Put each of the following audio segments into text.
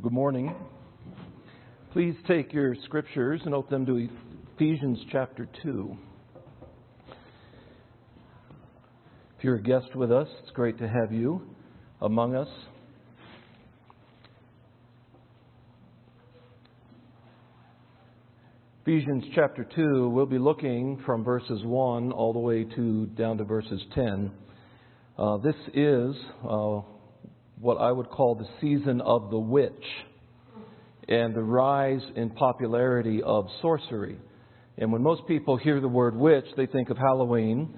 Good morning. Please take your scriptures and open them to Ephesians chapter 2. If you're a guest with us, it's great to have you among us. Ephesians chapter 2, we'll be looking from verses 1 all the way to down to verses 10. Uh, this is uh, what I would call the season of the witch and the rise in popularity of sorcery. And when most people hear the word witch, they think of Halloween,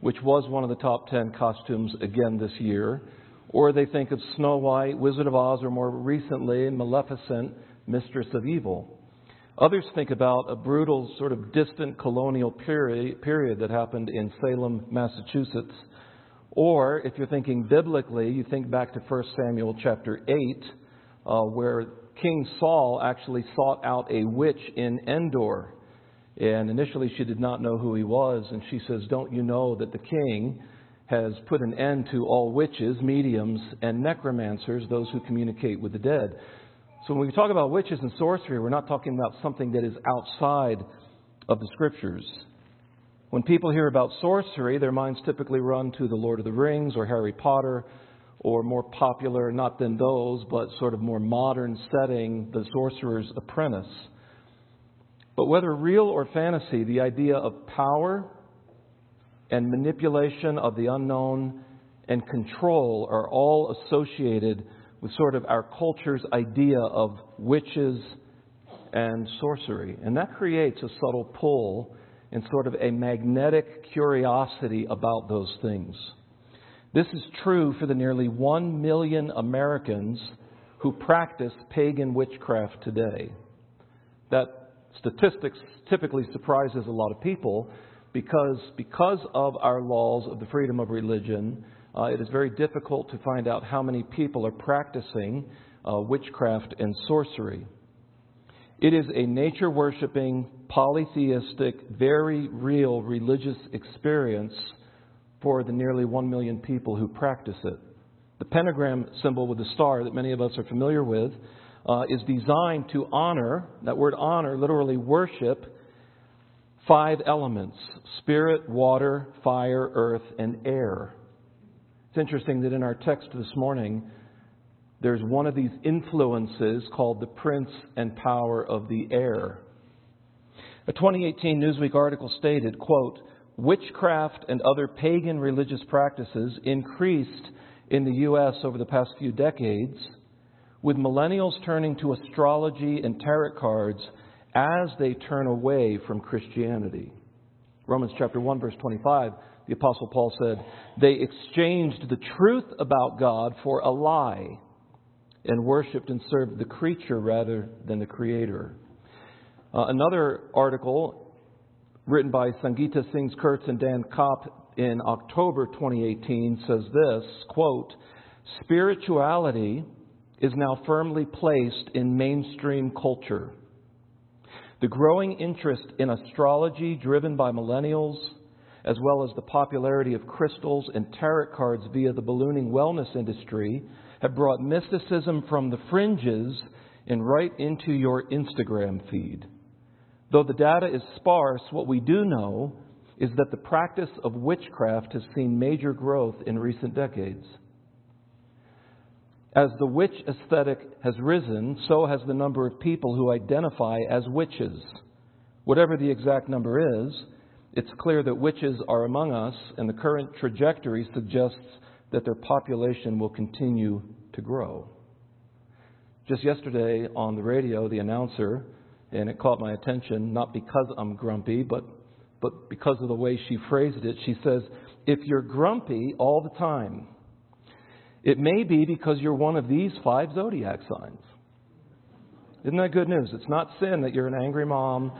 which was one of the top 10 costumes again this year, or they think of Snow White, Wizard of Oz, or more recently, Maleficent, Mistress of Evil. Others think about a brutal, sort of distant colonial period, period that happened in Salem, Massachusetts. Or if you're thinking biblically, you think back to 1 Samuel chapter 8, uh, where King Saul actually sought out a witch in Endor. And initially she did not know who he was, and she says, Don't you know that the king has put an end to all witches, mediums, and necromancers, those who communicate with the dead? So when we talk about witches and sorcery, we're not talking about something that is outside of the scriptures. When people hear about sorcery, their minds typically run to the Lord of the Rings or Harry Potter, or more popular, not than those, but sort of more modern setting, The Sorcerer's Apprentice. But whether real or fantasy, the idea of power and manipulation of the unknown and control are all associated with sort of our culture's idea of witches and sorcery. And that creates a subtle pull and sort of a magnetic curiosity about those things. This is true for the nearly one million Americans who practice pagan witchcraft today. That statistics typically surprises a lot of people because, because of our laws of the freedom of religion, uh, it is very difficult to find out how many people are practicing uh, witchcraft and sorcery. It is a nature worshiping, polytheistic, very real religious experience for the nearly one million people who practice it. The pentagram symbol with the star that many of us are familiar with uh, is designed to honor, that word honor, literally worship, five elements spirit, water, fire, earth, and air. It's interesting that in our text this morning, there's one of these influences called the prince and power of the air. A 2018 Newsweek article stated, quote, witchcraft and other pagan religious practices increased in the U.S. over the past few decades, with millennials turning to astrology and tarot cards as they turn away from Christianity. Romans chapter 1 verse 25 the Apostle Paul said, they exchanged the truth about God for a lie and worshiped and served the creature rather than the Creator. Uh, another article written by Sangeeta Singh Kurtz and Dan Kopf in October 2018 says this quote, Spirituality is now firmly placed in mainstream culture. The growing interest in astrology driven by millennials as well as the popularity of crystals and tarot cards via the ballooning wellness industry, have brought mysticism from the fringes and right into your Instagram feed. Though the data is sparse, what we do know is that the practice of witchcraft has seen major growth in recent decades. As the witch aesthetic has risen, so has the number of people who identify as witches. Whatever the exact number is, it's clear that witches are among us, and the current trajectory suggests that their population will continue to grow. Just yesterday on the radio, the announcer, and it caught my attention, not because I'm grumpy, but, but because of the way she phrased it, she says, If you're grumpy all the time, it may be because you're one of these five zodiac signs. Isn't that good news? It's not sin that you're an angry mom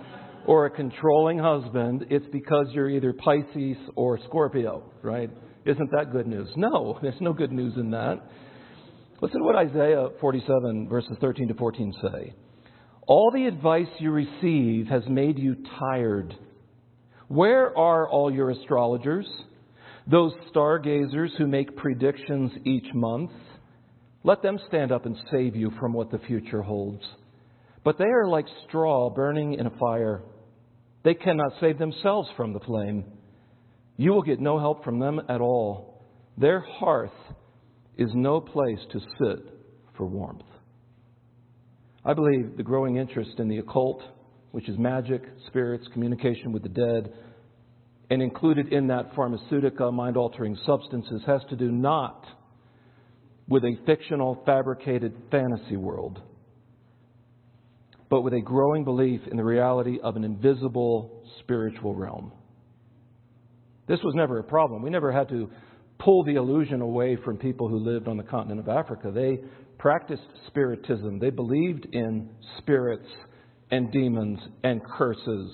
or a controlling husband, it's because you're either Pisces or Scorpio, right? Isn't that good news? No, there's no good news in that. Listen to what Isaiah 47, verses 13 to 14 say. All the advice you receive has made you tired. Where are all your astrologers? Those stargazers who make predictions each month? Let them stand up and save you from what the future holds. But they are like straw burning in a fire. They cannot save themselves from the flame. You will get no help from them at all. Their hearth is no place to sit for warmth. I believe the growing interest in the occult, which is magic, spirits, communication with the dead, and included in that pharmaceutica, mind altering substances, has to do not with a fictional, fabricated fantasy world, but with a growing belief in the reality of an invisible spiritual realm. This was never a problem. We never had to pull the illusion away from people who lived on the continent of Africa. They practiced spiritism, they believed in spirits and demons and curses.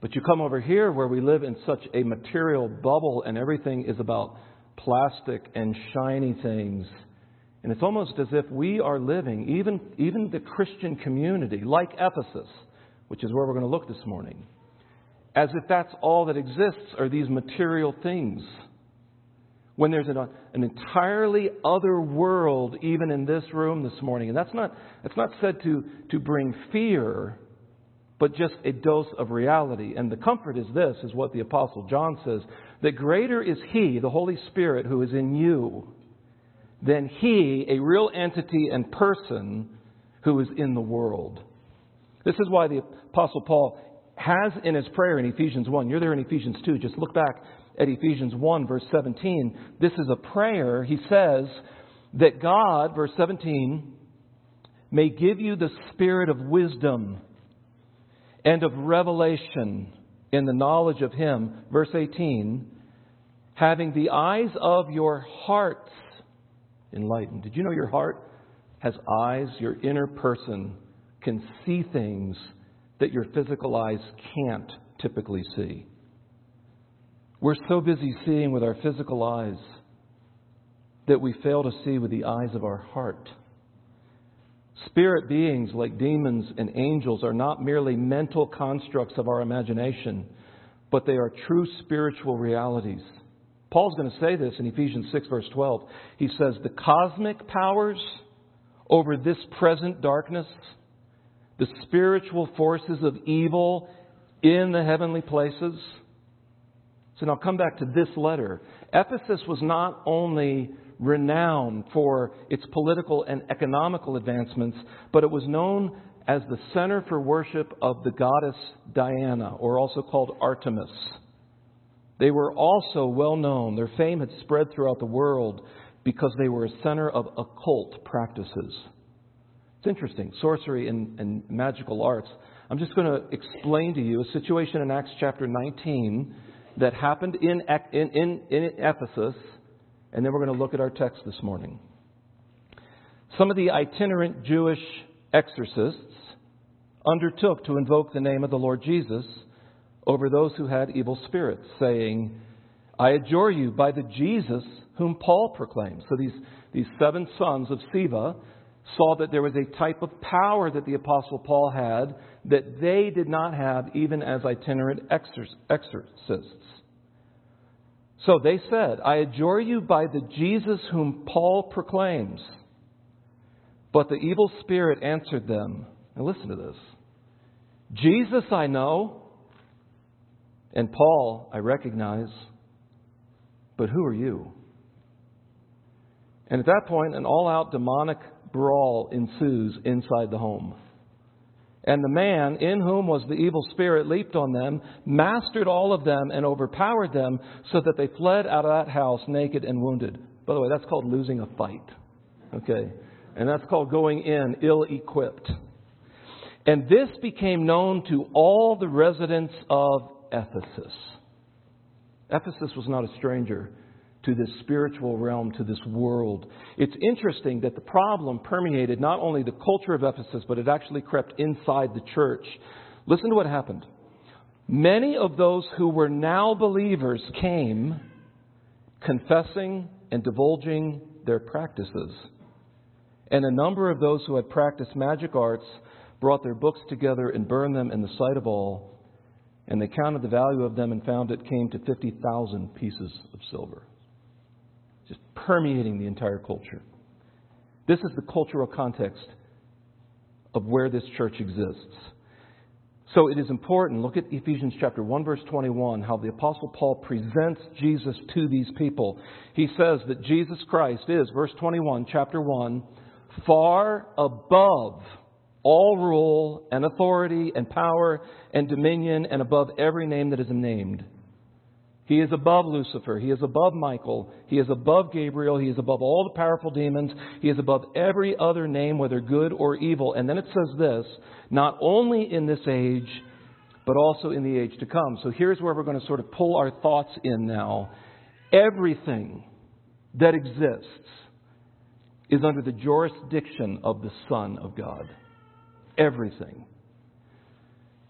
But you come over here where we live in such a material bubble and everything is about plastic and shiny things. And it's almost as if we are living, even, even the Christian community, like Ephesus, which is where we're going to look this morning, as if that's all that exists are these material things. When there's an, an entirely other world, even in this room this morning. And that's not, that's not said to, to bring fear, but just a dose of reality. And the comfort is this, is what the Apostle John says that greater is He, the Holy Spirit, who is in you, than He, a real entity and person, who is in the world. This is why the Apostle Paul has in his prayer in Ephesians 1, you're there in Ephesians 2, just look back at Ephesians 1, verse 17. This is a prayer. He says that God, verse 17, may give you the spirit of wisdom and of revelation in the knowledge of Him. Verse 18, having the eyes of your hearts enlightened. Did you know your heart has eyes? Your inner person can see things that your physical eyes can't typically see. We're so busy seeing with our physical eyes that we fail to see with the eyes of our heart. Spirit beings like demons and angels are not merely mental constructs of our imagination, but they are true spiritual realities. Paul's going to say this in Ephesians 6, verse 12. He says, The cosmic powers over this present darkness, the spiritual forces of evil in the heavenly places. So now come back to this letter. Ephesus was not only renowned for its political and economical advancements, but it was known as the center for worship of the goddess Diana, or also called Artemis. They were also well known. Their fame had spread throughout the world because they were a center of occult practices. It's interesting, sorcery and, and magical arts. I'm just going to explain to you a situation in Acts chapter 19 that happened in, in, in, in Ephesus and then we're going to look at our text this morning. Some of the itinerant Jewish exorcists undertook to invoke the name of the Lord Jesus over those who had evil spirits, saying, I adjure you by the Jesus whom Paul proclaims. So these, these seven sons of Sceva saw that there was a type of power that the Apostle Paul had that they did not have even as itinerant exorcists. So they said, I adjure you by the Jesus whom Paul proclaims. But the evil spirit answered them. and listen to this Jesus I know, and Paul I recognize, but who are you? And at that point, an all out demonic brawl ensues inside the home. And the man in whom was the evil spirit leaped on them, mastered all of them, and overpowered them, so that they fled out of that house naked and wounded. By the way, that's called losing a fight. Okay? And that's called going in ill equipped. And this became known to all the residents of Ephesus. Ephesus was not a stranger to this spiritual realm, to this world. It's interesting that the problem permeated not only the culture of Ephesus, but it actually crept inside the church. Listen to what happened. Many of those who were now believers came confessing and divulging their practices. And a number of those who had practiced magic arts brought their books together and burned them in the sight of all. And they counted the value of them and found it came to 50,000 pieces of silver just permeating the entire culture. This is the cultural context of where this church exists. So it is important. Look at Ephesians chapter 1 verse 21, how the apostle Paul presents Jesus to these people. He says that Jesus Christ is, verse 21, chapter 1, far above all rule and authority and power and dominion and above every name that is named. He is above Lucifer. He is above Michael. He is above Gabriel. He is above all the powerful demons. He is above every other name, whether good or evil. And then it says this not only in this age, but also in the age to come. So here's where we're going to sort of pull our thoughts in now. Everything that exists is under the jurisdiction of the Son of God. Everything.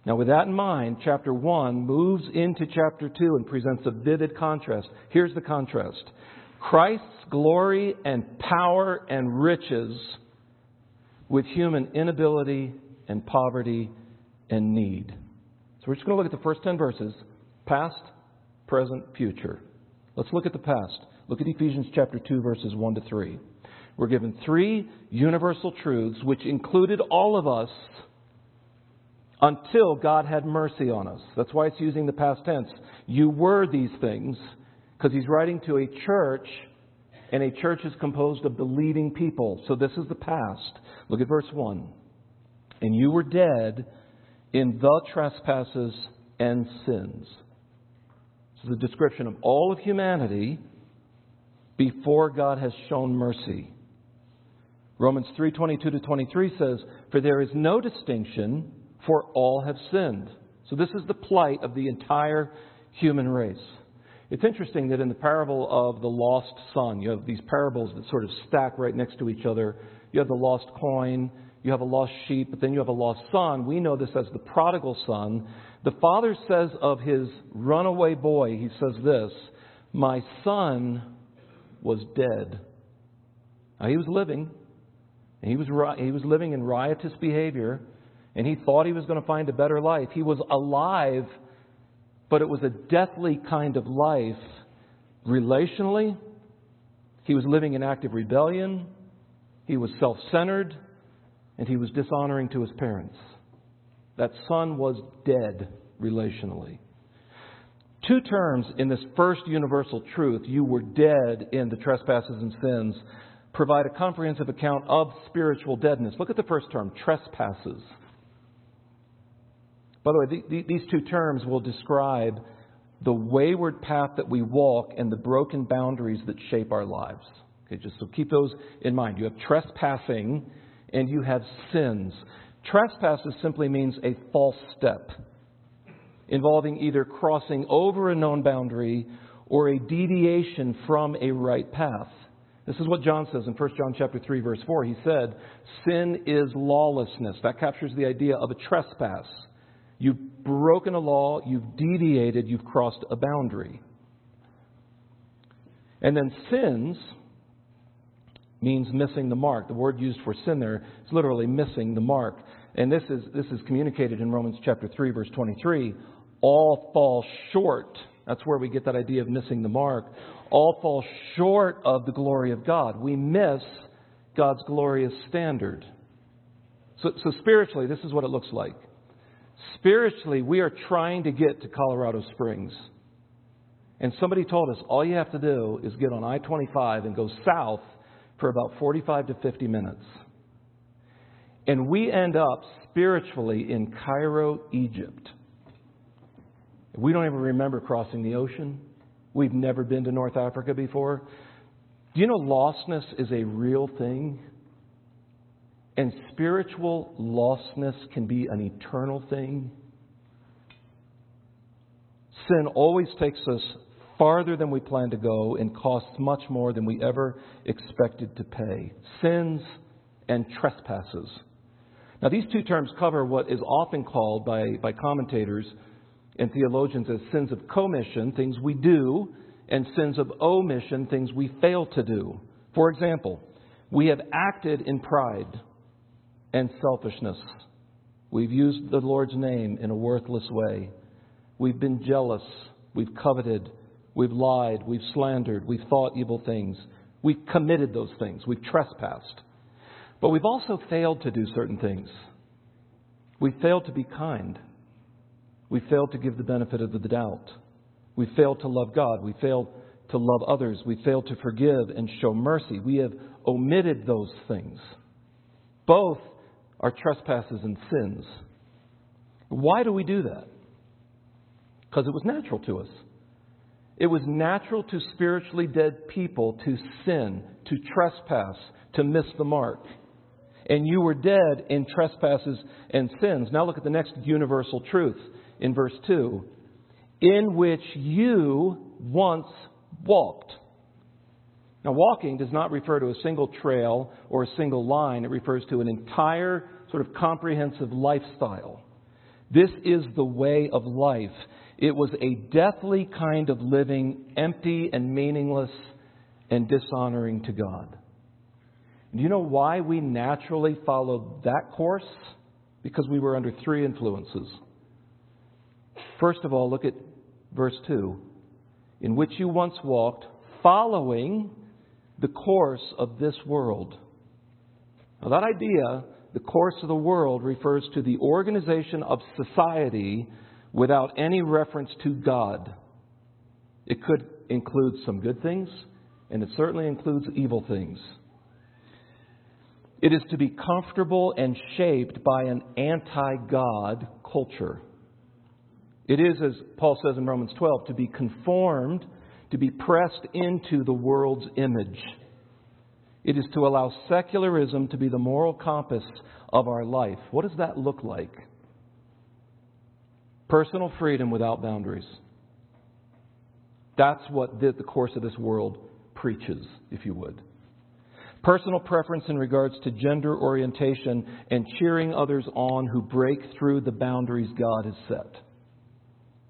Now, with that in mind, chapter 1 moves into chapter 2 and presents a vivid contrast. Here's the contrast Christ's glory and power and riches with human inability and poverty and need. So, we're just going to look at the first 10 verses past, present, future. Let's look at the past. Look at Ephesians chapter 2, verses 1 to 3. We're given three universal truths which included all of us until God had mercy on us. That's why it's using the past tense. You were these things, because he's writing to a church, and a church is composed of believing people. So this is the past. Look at verse 1. And you were dead in the trespasses and sins. This is a description of all of humanity before God has shown mercy. Romans 3:22 to 23 says, "For there is no distinction for all have sinned. So, this is the plight of the entire human race. It's interesting that in the parable of the lost son, you have these parables that sort of stack right next to each other. You have the lost coin, you have a lost sheep, but then you have a lost son. We know this as the prodigal son. The father says of his runaway boy, he says this My son was dead. Now, he was living, he was, he was living in riotous behavior and he thought he was going to find a better life. He was alive, but it was a deathly kind of life relationally. He was living in active rebellion, he was self centered, and he was dishonoring to his parents. That son was dead relationally. Two terms in this first universal truth, you were dead in the trespasses and sins, provide a comprehensive account of spiritual deadness. Look at the first term, trespasses. By the way, these two terms will describe the wayward path that we walk and the broken boundaries that shape our lives. Okay, just so keep those in mind. You have trespassing and you have sins. Trespasses simply means a false step involving either crossing over a known boundary or a deviation from a right path. This is what John says in 1 John chapter 3 verse 4. He said, "Sin is lawlessness." That captures the idea of a trespass. You've broken a law, you've deviated, you've crossed a boundary. And then sins means missing the mark. The word used for sin there is literally missing the mark. And this is, this is communicated in Romans chapter 3, verse 23. All fall short. That's where we get that idea of missing the mark. All fall short of the glory of God. We miss God's glorious standard. So, so spiritually, this is what it looks like. Spiritually, we are trying to get to Colorado Springs. And somebody told us all you have to do is get on I 25 and go south for about 45 to 50 minutes. And we end up spiritually in Cairo, Egypt. We don't even remember crossing the ocean. We've never been to North Africa before. Do you know lostness is a real thing? And spiritual lostness can be an eternal thing. Sin always takes us farther than we plan to go and costs much more than we ever expected to pay. Sins and trespasses. Now, these two terms cover what is often called by, by commentators and theologians as sins of commission, things we do, and sins of omission, things we fail to do. For example, we have acted in pride and selfishness. We've used the Lord's name in a worthless way. We've been jealous. We've coveted. We've lied. We've slandered. We've thought evil things. We've committed those things. We've trespassed. But we've also failed to do certain things. We failed to be kind. We failed to give the benefit of the doubt. We failed to love God. We failed to love others. We failed to forgive and show mercy. We have omitted those things. Both are trespasses and sins. Why do we do that? Because it was natural to us. It was natural to spiritually dead people to sin, to trespass, to miss the mark. And you were dead in trespasses and sins. Now look at the next universal truth in verse 2 in which you once walked. Now, walking does not refer to a single trail or a single line, it refers to an entire sort of comprehensive lifestyle. This is the way of life. It was a deathly kind of living, empty and meaningless and dishonoring to God. Do you know why we naturally followed that course? Because we were under three influences. First of all, look at verse 2 in which you once walked, following the course of this world. Now, that idea, the course of the world, refers to the organization of society without any reference to God. It could include some good things, and it certainly includes evil things. It is to be comfortable and shaped by an anti God culture. It is, as Paul says in Romans 12, to be conformed, to be pressed into the world's image. It is to allow secularism to be the moral compass of our life. What does that look like? Personal freedom without boundaries. That's what the, course of this world preaches, if you would. Personal preference in regards to gender orientation and cheering others on who break through the boundaries God has set.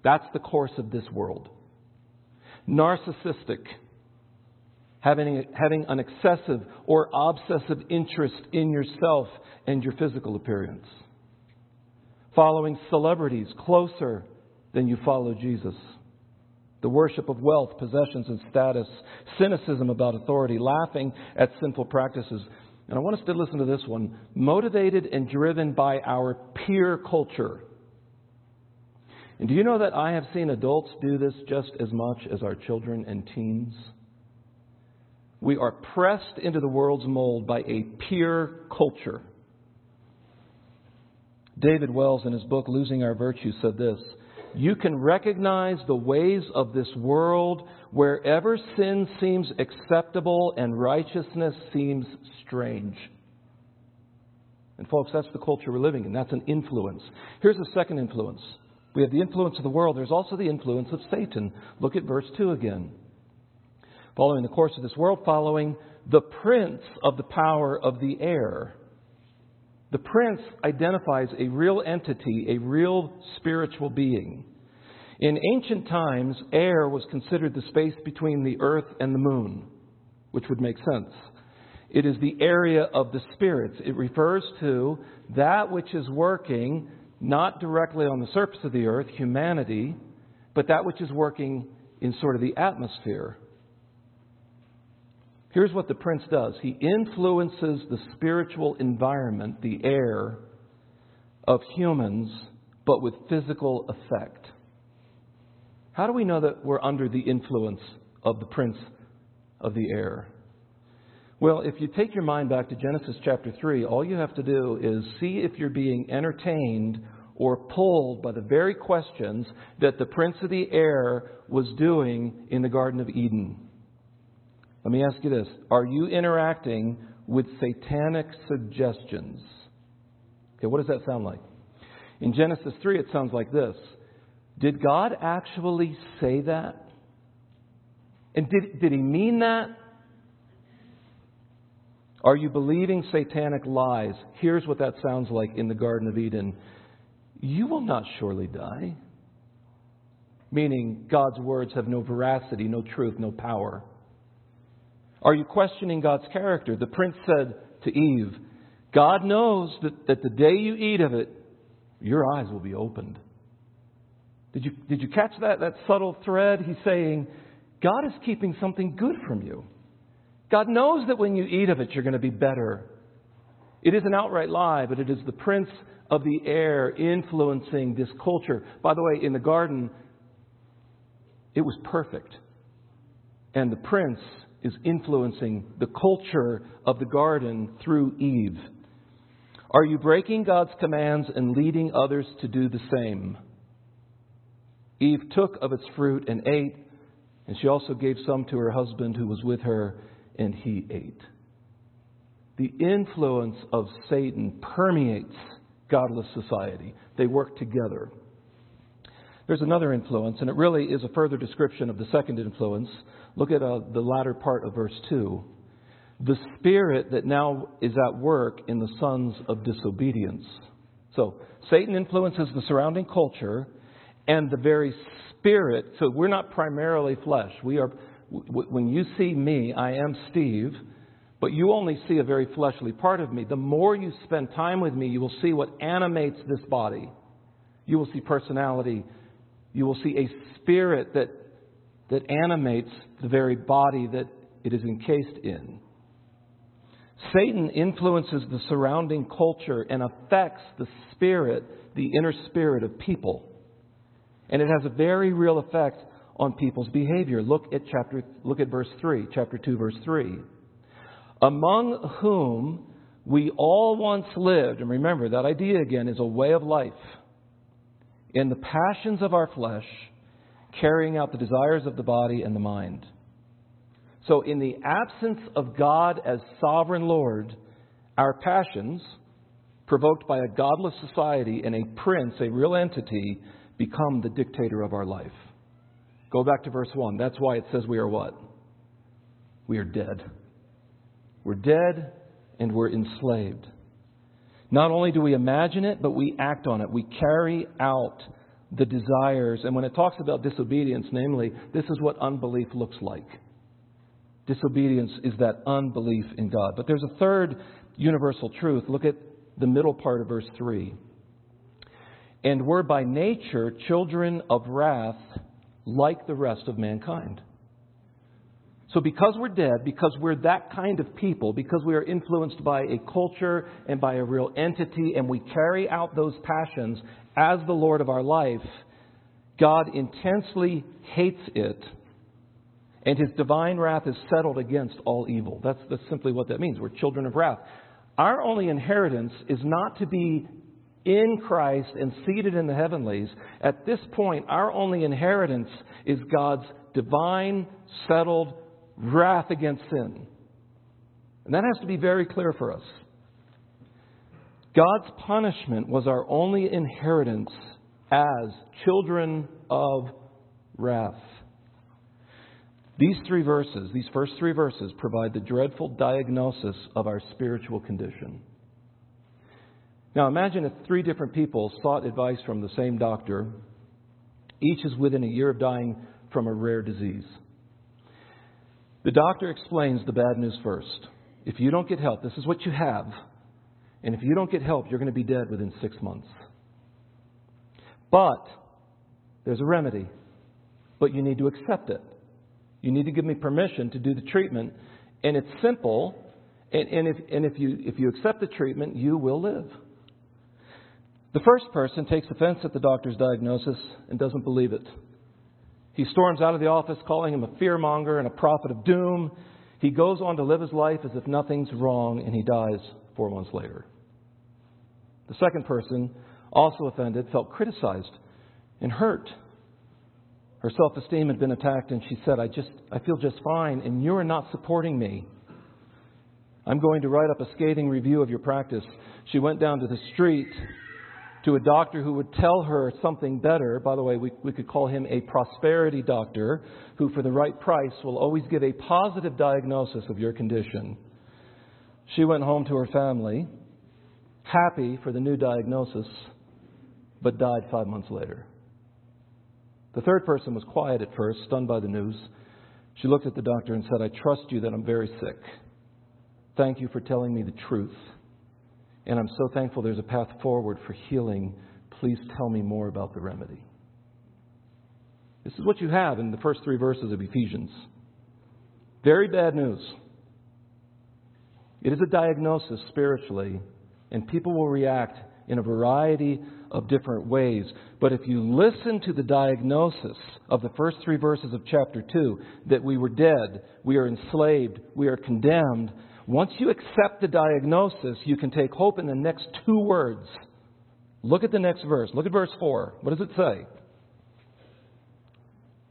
That's the course of this world. Narcissistic, having, having an excessive or obsessive interest in yourself and your physical appearance. Following celebrities closer than you follow Jesus. The worship of wealth, possessions, and status. Cynicism about authority. Laughing at sinful practices. And I want us to listen to this one. Motivated and driven by our peer culture. And do you know that I have seen adults do this just as much as our children and teens? We are pressed into the world's mold by a peer culture. David Wells, in his book Losing Our Virtue, said this You can recognize the ways of this world wherever sin seems acceptable and righteousness seems strange. And, folks, that's the culture we're living in. That's an influence. Here's a second influence we have the influence of the world. There's also the influence of Satan. Look at verse 2 again. Following the course of this world, following the prince of the power of the air. The prince identifies a real entity, a real spiritual being. In ancient times, air was considered the space between the earth and the moon, which would make sense. It is the area of the spirits. It refers to that which is working not directly on the surface of the earth, humanity, but that which is working in sort of the atmosphere. Here's what the prince does he influences the spiritual environment, the air, of humans, but with physical effect. How do we know that we're under the influence of the prince of the air? Well, if you take your mind back to Genesis chapter 3, all you have to do is see if you're being entertained or pulled by the very questions that the prince of the air was doing in the Garden of Eden. Let me ask you this Are you interacting with satanic suggestions? Okay, what does that sound like? In Genesis 3, it sounds like this Did God actually say that? And did, did he mean that? Are you believing satanic lies? Here's what that sounds like in the Garden of Eden You will not surely die. Meaning, God's words have no veracity, no truth, no power. Are you questioning God's character? The prince said to Eve, God knows that, that the day you eat of it, your eyes will be opened. Did you, did you catch that, that subtle thread? He's saying, God is keeping something good from you. God knows that when you eat of it, you're going to be better. It is an outright lie, but it is the prince of the air influencing this culture. By the way, in the garden, it was perfect. And the prince is influencing the culture of the garden through Eve. Are you breaking God's commands and leading others to do the same? Eve took of its fruit and ate, and she also gave some to her husband who was with her, and he ate. The influence of Satan permeates godless society. They work together. There's another influence, and it really is a further description of the second influence. Look at uh, the latter part of verse 2. The spirit that now is at work in the sons of disobedience. So, Satan influences the surrounding culture and the very spirit. So, we're not primarily flesh. We are, when you see me, I am Steve, but you only see a very fleshly part of me. The more you spend time with me, you will see what animates this body. You will see personality, you will see a spirit that, that animates the very body that it is encased in. Satan influences the surrounding culture and affects the spirit, the inner spirit of people. And it has a very real effect on people's behavior. Look at chapter look at verse 3, chapter 2 verse 3. Among whom we all once lived, and remember that idea again is a way of life in the passions of our flesh, carrying out the desires of the body and the mind. So, in the absence of God as sovereign Lord, our passions, provoked by a godless society and a prince, a real entity, become the dictator of our life. Go back to verse 1. That's why it says we are what? We are dead. We're dead and we're enslaved. Not only do we imagine it, but we act on it. We carry out the desires. And when it talks about disobedience, namely, this is what unbelief looks like. Disobedience is that unbelief in God. But there's a third universal truth. Look at the middle part of verse 3. And we're by nature children of wrath like the rest of mankind. So, because we're dead, because we're that kind of people, because we are influenced by a culture and by a real entity, and we carry out those passions as the Lord of our life, God intensely hates it, and his divine wrath is settled against all evil. That's, that's simply what that means. We're children of wrath. Our only inheritance is not to be in Christ and seated in the heavenlies. At this point, our only inheritance is God's divine, settled wrath against sin. And that has to be very clear for us. God's punishment was our only inheritance as children of wrath. These three verses, these first three verses, provide the dreadful diagnosis of our spiritual condition. Now imagine if three different people sought advice from the same doctor. Each is within a year of dying from a rare disease. The doctor explains the bad news first. If you don't get help, this is what you have. And if you don't get help, you're going to be dead within six months. But there's a remedy. But you need to accept it. You need to give me permission to do the treatment. And it's simple. And, and, if, and if, you, if you accept the treatment, you will live. The first person takes offense at the doctor's diagnosis and doesn't believe it. He storms out of the office calling him a fearmonger and a prophet of doom. He goes on to live his life as if nothing's wrong, and he dies four months later. The second person, also offended, felt criticized and hurt. Her self esteem had been attacked, and she said, I, just, I feel just fine, and you are not supporting me. I'm going to write up a scathing review of your practice. She went down to the street to a doctor who would tell her something better. By the way, we, we could call him a prosperity doctor who, for the right price, will always give a positive diagnosis of your condition. She went home to her family, happy for the new diagnosis, but died five months later. The third person was quiet at first, stunned by the news. She looked at the doctor and said, I trust you that I'm very sick. Thank you for telling me the truth. And I'm so thankful there's a path forward for healing. Please tell me more about the remedy. This is what you have in the first three verses of Ephesians. Very bad news. It is a diagnosis spiritually and people will react in a variety of different ways. But if you listen to the diagnosis of the first three verses of chapter 2, that we were dead, we are enslaved, we are condemned, once you accept the diagnosis, you can take hope in the next two words. Look at the next verse. Look at verse 4. What does it say?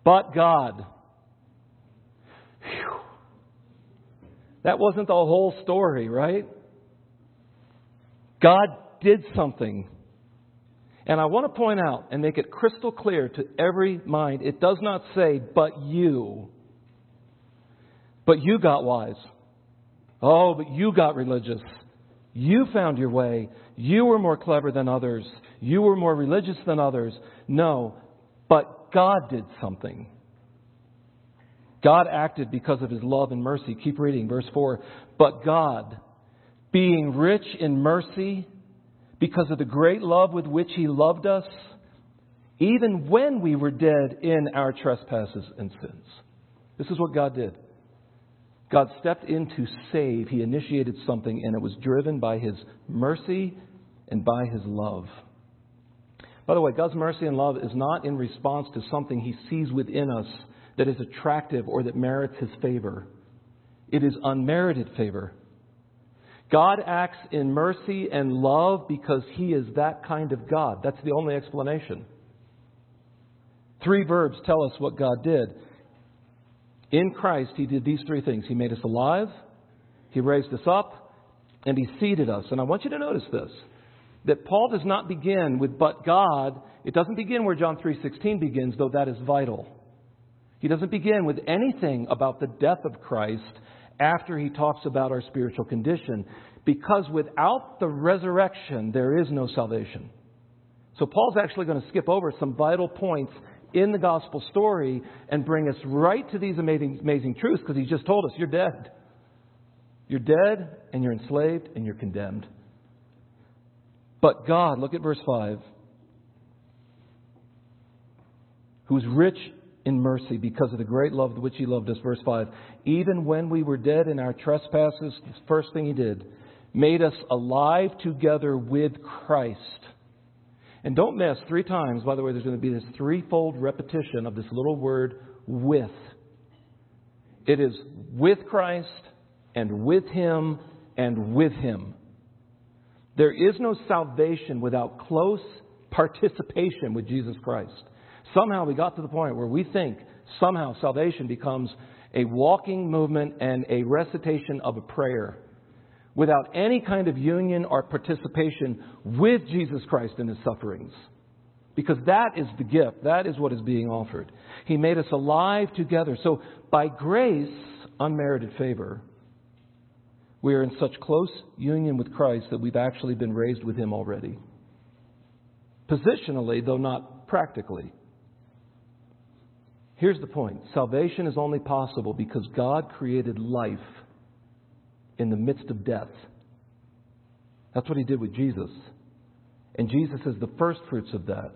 But God. Whew. That wasn't the whole story, right? God did something. And I want to point out and make it crystal clear to every mind it does not say, but you. But you got wise. Oh, but you got religious. You found your way. You were more clever than others. You were more religious than others. No, but God did something. God acted because of his love and mercy. Keep reading, verse 4. But God, being rich in mercy, because of the great love with which he loved us, even when we were dead in our trespasses and sins. This is what God did. God stepped in to save. He initiated something, and it was driven by His mercy and by His love. By the way, God's mercy and love is not in response to something He sees within us that is attractive or that merits His favor. It is unmerited favor. God acts in mercy and love because He is that kind of God. That's the only explanation. Three verbs tell us what God did. In Christ, He did these three things He made us alive, He raised us up, and He seated us. And I want you to notice this that Paul does not begin with but God. It doesn't begin where John 3:16 begins, though that is vital. He doesn't begin with anything about the death of Christ after he talks about our spiritual condition because without the resurrection there is no salvation. So Paul's actually going to skip over some vital points in the gospel story and bring us right to these amazing, amazing truths because he just told us you're dead. You're dead and you're enslaved and you're condemned. But God, look at verse 5, who's rich in mercy because of the great love with which he loved us. Verse 5, even when we were dead in our trespasses, the first thing he did, made us alive together with Christ. And don't miss three times, by the way, there's going to be this threefold repetition of this little word with. It is with Christ and with Him and with Him. There is no salvation without close participation with Jesus Christ. Somehow we got to the point where we think somehow salvation becomes a walking movement and a recitation of a prayer without any kind of union or participation with Jesus Christ in his sufferings. Because that is the gift. That is what is being offered. He made us alive together. So, by grace, unmerited favor, we are in such close union with Christ that we've actually been raised with him already. Positionally, though not practically. Here's the point salvation is only possible because God created life in the midst of death. That's what he did with Jesus. And Jesus is the first fruits of that.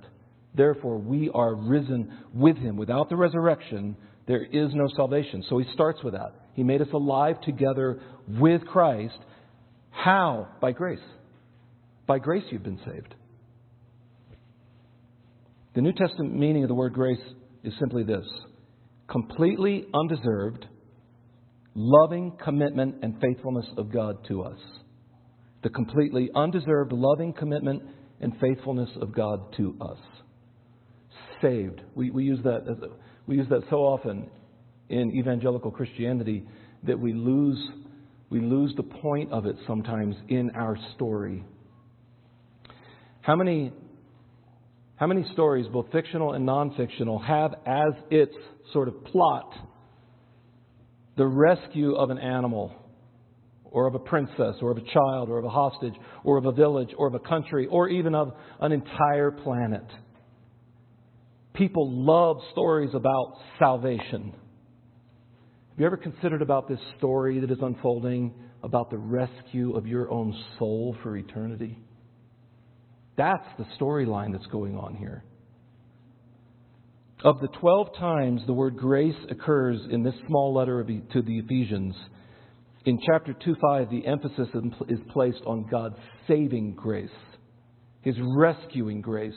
Therefore, we are risen with him. Without the resurrection, there is no salvation. So he starts with that. He made us alive together with Christ. How? By grace. By grace, you've been saved. The New Testament meaning of the word grace is simply this completely undeserved loving commitment and faithfulness of God to us. The completely undeserved loving commitment and faithfulness of God to us. Saved. We, we, use that we use that so often in evangelical Christianity that we lose, we lose the point of it sometimes in our story. How many, how many stories, both fictional and non fictional, have as its sort of plot the rescue of an animal, or of a princess, or of a child, or of a hostage, or of a village, or of a country, or even of an entire planet. People love stories about salvation. Have you ever considered about this story that is unfolding about the rescue of your own soul for eternity? That's the storyline that's going on here. Of the 12 times the word grace occurs in this small letter to the Ephesians, In chapter 2 5, the emphasis is placed on God's saving grace, His rescuing grace.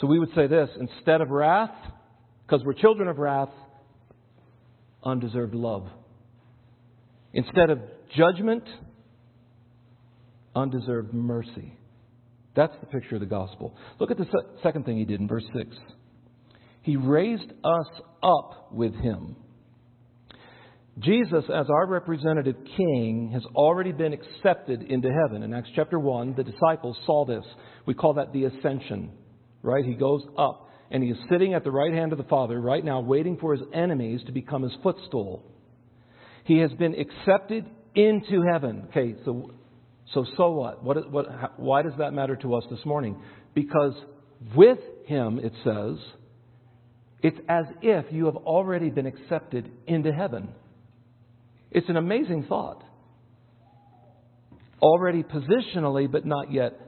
So we would say this instead of wrath, because we're children of wrath, undeserved love. Instead of judgment, undeserved mercy. That's the picture of the gospel. Look at the second thing he did in verse 6. He raised us up with him. Jesus, as our representative king, has already been accepted into heaven. In Acts chapter 1, the disciples saw this. We call that the ascension, right? He goes up and he is sitting at the right hand of the Father right now, waiting for his enemies to become his footstool. He has been accepted into heaven. Okay, so so so what? What, what why does that matter to us this morning? Because with him, it says, it's as if you have already been accepted into heaven. It's an amazing thought. Already positionally, but not yet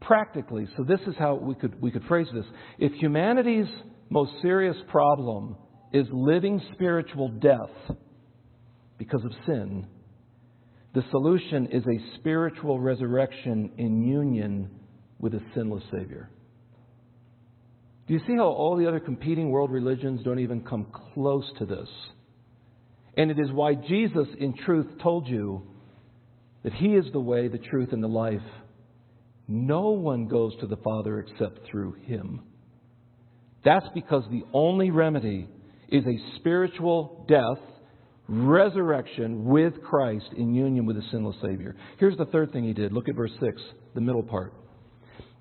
practically. So, this is how we could, we could phrase this. If humanity's most serious problem is living spiritual death because of sin, the solution is a spiritual resurrection in union with a sinless Savior. Do you see how all the other competing world religions don't even come close to this? And it is why Jesus, in truth, told you that He is the way, the truth, and the life. No one goes to the Father except through Him. That's because the only remedy is a spiritual death, resurrection with Christ in union with the sinless Savior. Here's the third thing He did. Look at verse 6, the middle part.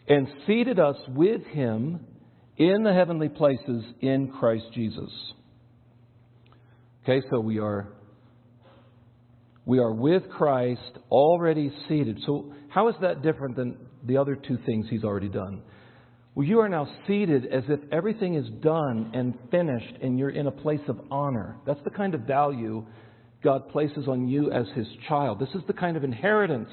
And seated us with Him in the heavenly places in Christ Jesus. Okay, so we are we are with Christ already seated. So how is that different than the other two things he's already done? Well, you are now seated as if everything is done and finished and you're in a place of honor. That's the kind of value God places on you as his child. This is the kind of inheritance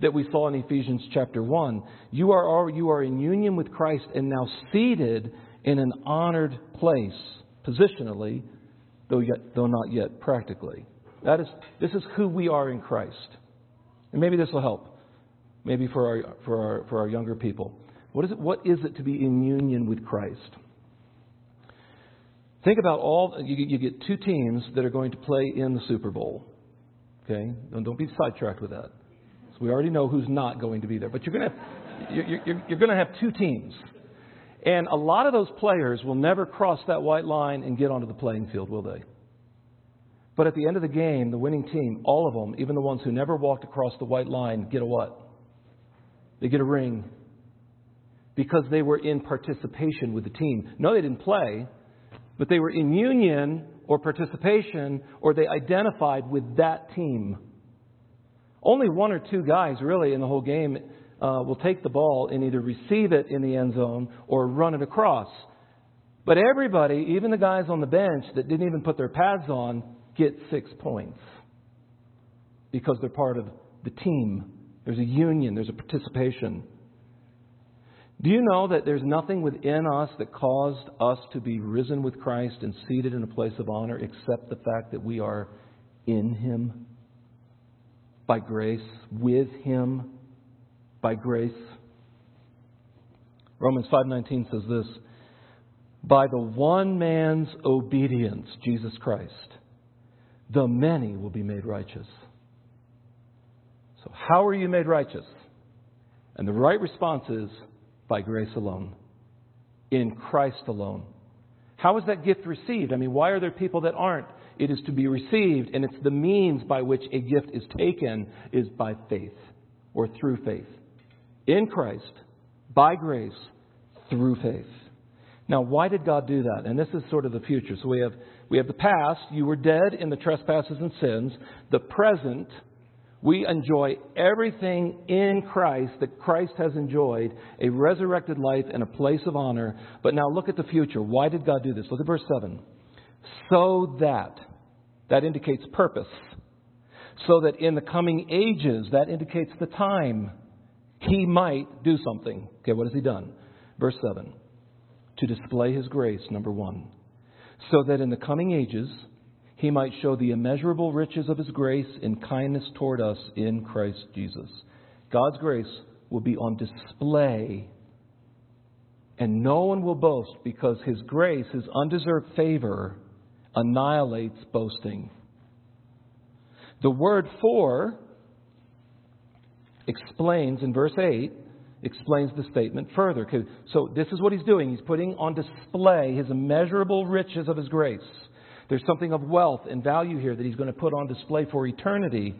that we saw in Ephesians chapter 1. You are, you are in union with Christ and now seated in an honored place, positionally, though, yet, though not yet practically. That is, this is who we are in Christ. And maybe this will help, maybe for our, for our, for our younger people. What is, it, what is it to be in union with Christ? Think about all, you, you get two teams that are going to play in the Super Bowl. Okay? Don't, don't be sidetracked with that. So we already know who's not going to be there. But you're going to you're, you're, you're going to have two teams. And a lot of those players will never cross that white line and get onto the playing field, will they? But at the end of the game, the winning team, all of them, even the ones who never walked across the white line, get a what? They get a ring. Because they were in participation with the team. No, they didn't play, but they were in union or participation, or they identified with that team. Only one or two guys, really, in the whole game uh, will take the ball and either receive it in the end zone or run it across. But everybody, even the guys on the bench that didn't even put their pads on, get six points because they're part of the team. There's a union, there's a participation. Do you know that there's nothing within us that caused us to be risen with Christ and seated in a place of honor except the fact that we are in Him? By grace, with Him, by grace. Romans 5:19 says this, by the one man's obedience, Jesus Christ, the many will be made righteous. So how are you made righteous? And the right response is by grace alone, in Christ alone. How is that gift received? I mean, why are there people that aren't? It is to be received, and it's the means by which a gift is taken is by faith or through faith in Christ, by grace, through faith. Now, why did God do that? And this is sort of the future. So we have, we have the past. You were dead in the trespasses and sins. The present. We enjoy everything in Christ that Christ has enjoyed a resurrected life and a place of honor. But now look at the future. Why did God do this? Look at verse 7. So that, that indicates purpose. So that in the coming ages, that indicates the time he might do something. Okay, what has he done? Verse 7 To display his grace, number one, so that in the coming ages he might show the immeasurable riches of his grace and kindness toward us in Christ Jesus. God's grace will be on display, and no one will boast because his grace, his undeserved favor, annihilates boasting. The word for explains in verse 8 explains the statement further. So, this is what he's doing. He's putting on display his immeasurable riches of his grace. There's something of wealth and value here that he's going to put on display for eternity.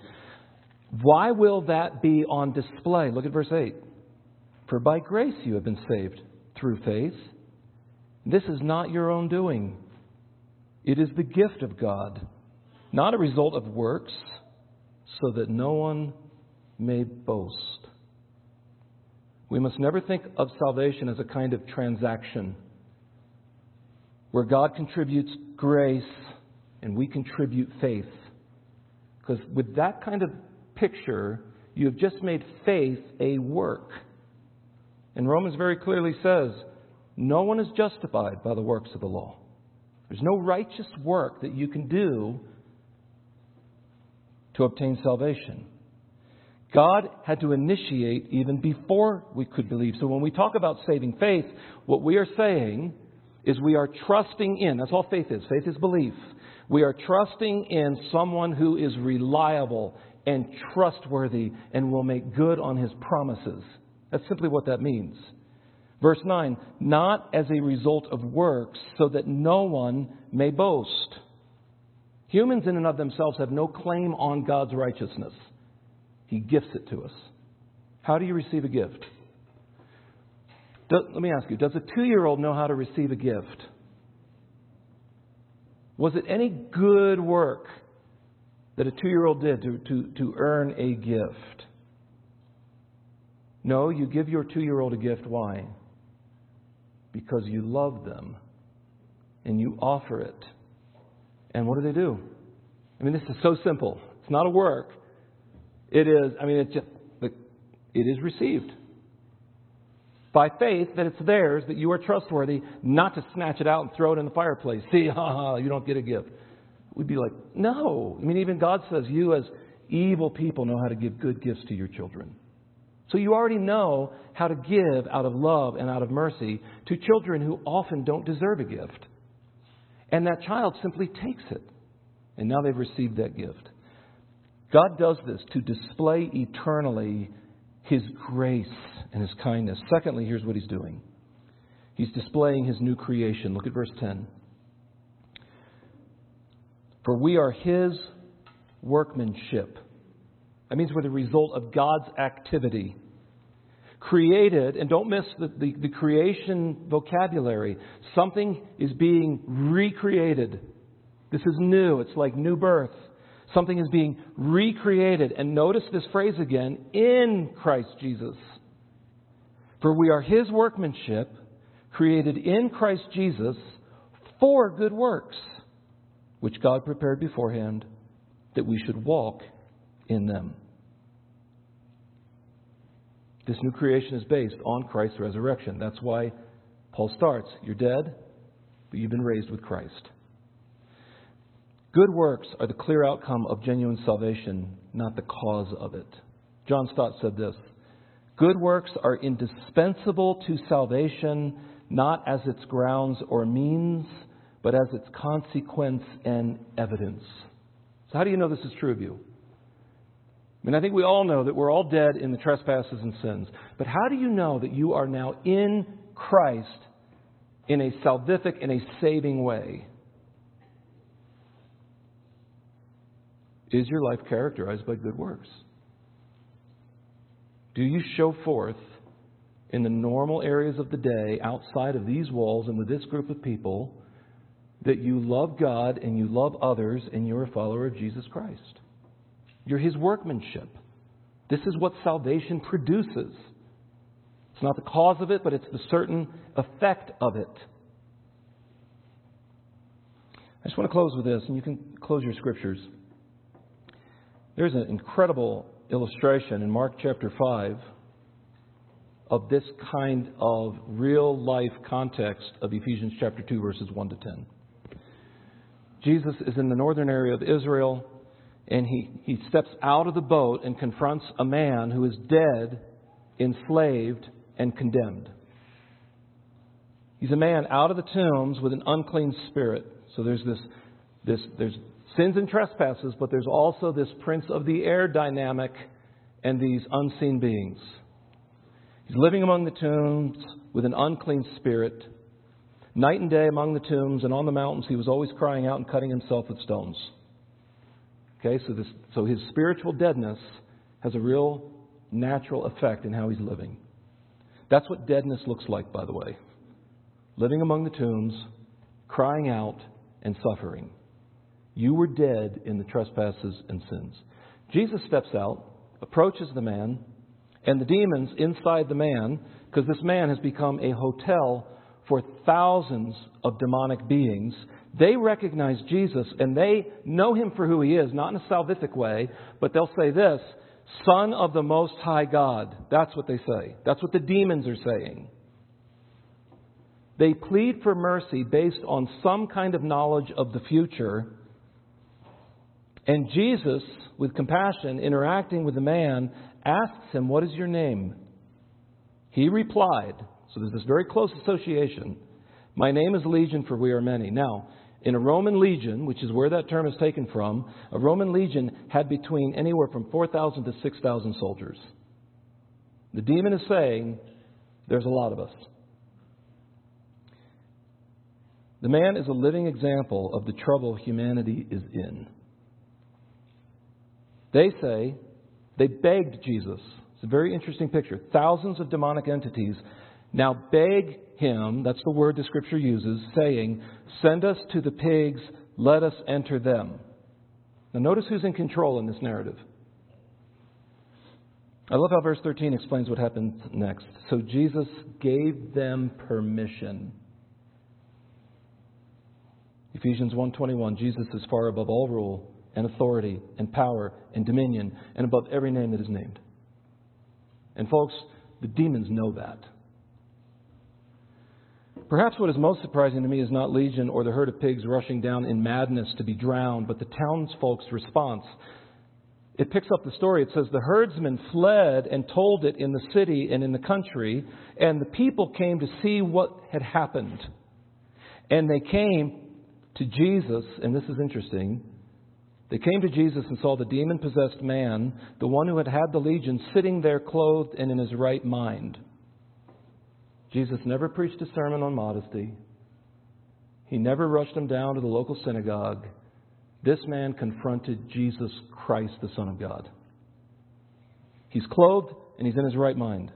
Why will that be on display? Look at verse 8. For by grace you have been saved through faith. This is not your own doing, it is the gift of God, not a result of works, so that no one may boast. We must never think of salvation as a kind of transaction where God contributes grace and we contribute faith. Because with that kind of picture, you have just made faith a work. And Romans very clearly says, no one is justified by the works of the law. There's no righteous work that you can do to obtain salvation. God had to initiate even before we could believe. So when we talk about saving faith, what we are saying is we are trusting in, that's all faith is. Faith is belief. We are trusting in someone who is reliable and trustworthy and will make good on his promises. That's simply what that means. Verse 9, not as a result of works, so that no one may boast. Humans in and of themselves have no claim on God's righteousness. He gifts it to us. How do you receive a gift? Let me ask you Does a two year old know how to receive a gift? Was it any good work that a two year old did to, to, to earn a gift? No, you give your two year old a gift. Why? Because you love them and you offer it. And what do they do? I mean, this is so simple. It's not a work. It is, I mean, it's just, it is received. By faith that it's theirs, that you are trustworthy, not to snatch it out and throw it in the fireplace. See, ha ha, you don't get a gift. We'd be like, no. I mean, even God says you, as evil people, know how to give good gifts to your children. So you already know how to give out of love and out of mercy to children who often don't deserve a gift. And that child simply takes it. And now they've received that gift. God does this to display eternally His grace and His kindness. Secondly, here's what He's doing He's displaying His new creation. Look at verse 10. For we are His workmanship. That means we're the result of God's activity. Created, and don't miss the, the, the creation vocabulary. Something is being recreated. This is new. It's like new birth. Something is being recreated. And notice this phrase again in Christ Jesus. For we are his workmanship, created in Christ Jesus for good works, which God prepared beforehand that we should walk in them. This new creation is based on Christ's resurrection. That's why Paul starts You're dead, but you've been raised with Christ. Good works are the clear outcome of genuine salvation, not the cause of it. John Stott said this Good works are indispensable to salvation, not as its grounds or means, but as its consequence and evidence. So, how do you know this is true of you? I mean, I think we all know that we're all dead in the trespasses and sins. But how do you know that you are now in Christ in a salvific, in a saving way? Is your life characterized by good works? Do you show forth in the normal areas of the day outside of these walls and with this group of people that you love God and you love others and you're a follower of Jesus Christ? You're His workmanship. This is what salvation produces. It's not the cause of it, but it's the certain effect of it. I just want to close with this, and you can close your scriptures. There's an incredible illustration in Mark chapter 5 of this kind of real life context of Ephesians chapter 2, verses 1 to 10. Jesus is in the northern area of Israel, and he, he steps out of the boat and confronts a man who is dead, enslaved, and condemned. He's a man out of the tombs with an unclean spirit. So there's this, this there's sins and trespasses, but there's also this prince of the air dynamic and these unseen beings. He's living among the tombs with an unclean spirit. Night and day among the tombs and on the mountains, he was always crying out and cutting himself with stones. Okay, so, this, so his spiritual deadness has a real natural effect in how he's living. That's what deadness looks like, by the way. Living among the tombs, crying out, and suffering. You were dead in the trespasses and sins. Jesus steps out, approaches the man, and the demons inside the man, because this man has become a hotel for thousands of demonic beings. They recognize Jesus and they know him for who he is, not in a salvific way, but they'll say this Son of the Most High God. That's what they say. That's what the demons are saying. They plead for mercy based on some kind of knowledge of the future. And Jesus, with compassion, interacting with the man, asks him, What is your name? He replied, So there's this very close association. My name is Legion, for we are many. Now, in a Roman legion, which is where that term is taken from, a Roman legion had between anywhere from 4,000 to 6,000 soldiers. The demon is saying, There's a lot of us. The man is a living example of the trouble humanity is in. They say they begged Jesus. It's a very interesting picture. Thousands of demonic entities now beg him, that's the word the scripture uses, saying, Send us to the pigs, let us enter them. Now, notice who's in control in this narrative. I love how verse 13 explains what happens next. So Jesus gave them permission. Ephesians 1:21 Jesus is far above all rule and authority and power and dominion and above every name that is named. And folks, the demons know that. Perhaps what is most surprising to me is not Legion or the herd of pigs rushing down in madness to be drowned, but the townsfolk's response. It picks up the story. It says, The herdsmen fled and told it in the city and in the country, and the people came to see what had happened. And they came to Jesus, and this is interesting. They came to Jesus and saw the demon possessed man, the one who had had the legion, sitting there clothed and in his right mind. Jesus never preached a sermon on modesty. He never rushed him down to the local synagogue. This man confronted Jesus Christ, the Son of God. He's clothed and he's in his right mind.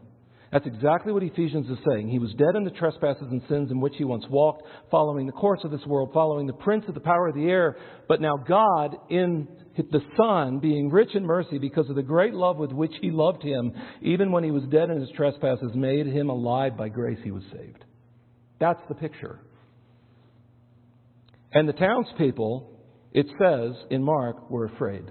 That's exactly what Ephesians is saying. He was dead in the trespasses and sins in which he once walked, following the course of this world, following the prince of the power of the air. But now God, in the Son, being rich in mercy because of the great love with which he loved him, even when he was dead in his trespasses, made him alive by grace he was saved. That's the picture. And the townspeople, it says in Mark, were afraid.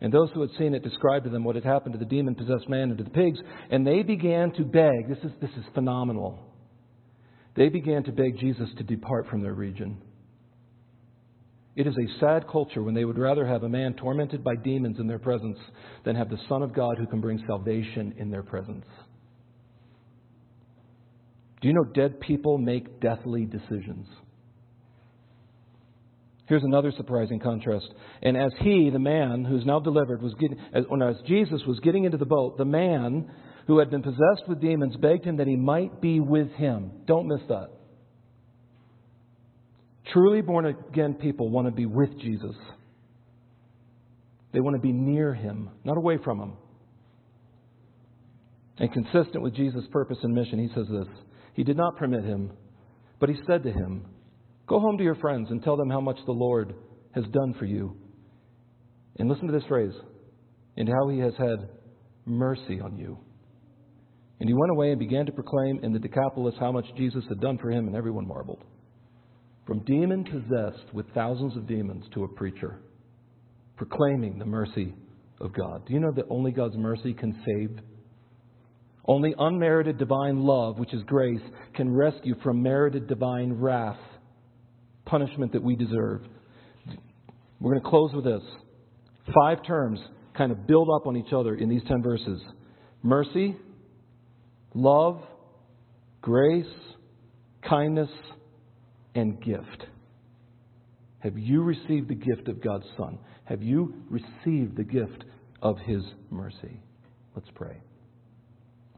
And those who had seen it described to them what had happened to the demon possessed man and to the pigs, and they began to beg. This is, this is phenomenal. They began to beg Jesus to depart from their region. It is a sad culture when they would rather have a man tormented by demons in their presence than have the Son of God who can bring salvation in their presence. Do you know dead people make deathly decisions? Here's another surprising contrast. And as he, the man who's now delivered, was getting, as, as Jesus was getting into the boat, the man who had been possessed with demons begged him that he might be with him. Don't miss that. Truly born again people want to be with Jesus. They want to be near him, not away from him. And consistent with Jesus' purpose and mission, he says this He did not permit him, but he said to him, Go home to your friends and tell them how much the Lord has done for you. And listen to this phrase and how he has had mercy on you. And he went away and began to proclaim in the Decapolis how much Jesus had done for him, and everyone marveled. From demon possessed with thousands of demons to a preacher, proclaiming the mercy of God. Do you know that only God's mercy can save? Only unmerited divine love, which is grace, can rescue from merited divine wrath punishment that we deserve. We're going to close with this. Five terms kind of build up on each other in these 10 verses mercy, love, grace, kindness, and gift. Have you received the gift of God's Son? Have you received the gift of His mercy? Let's pray.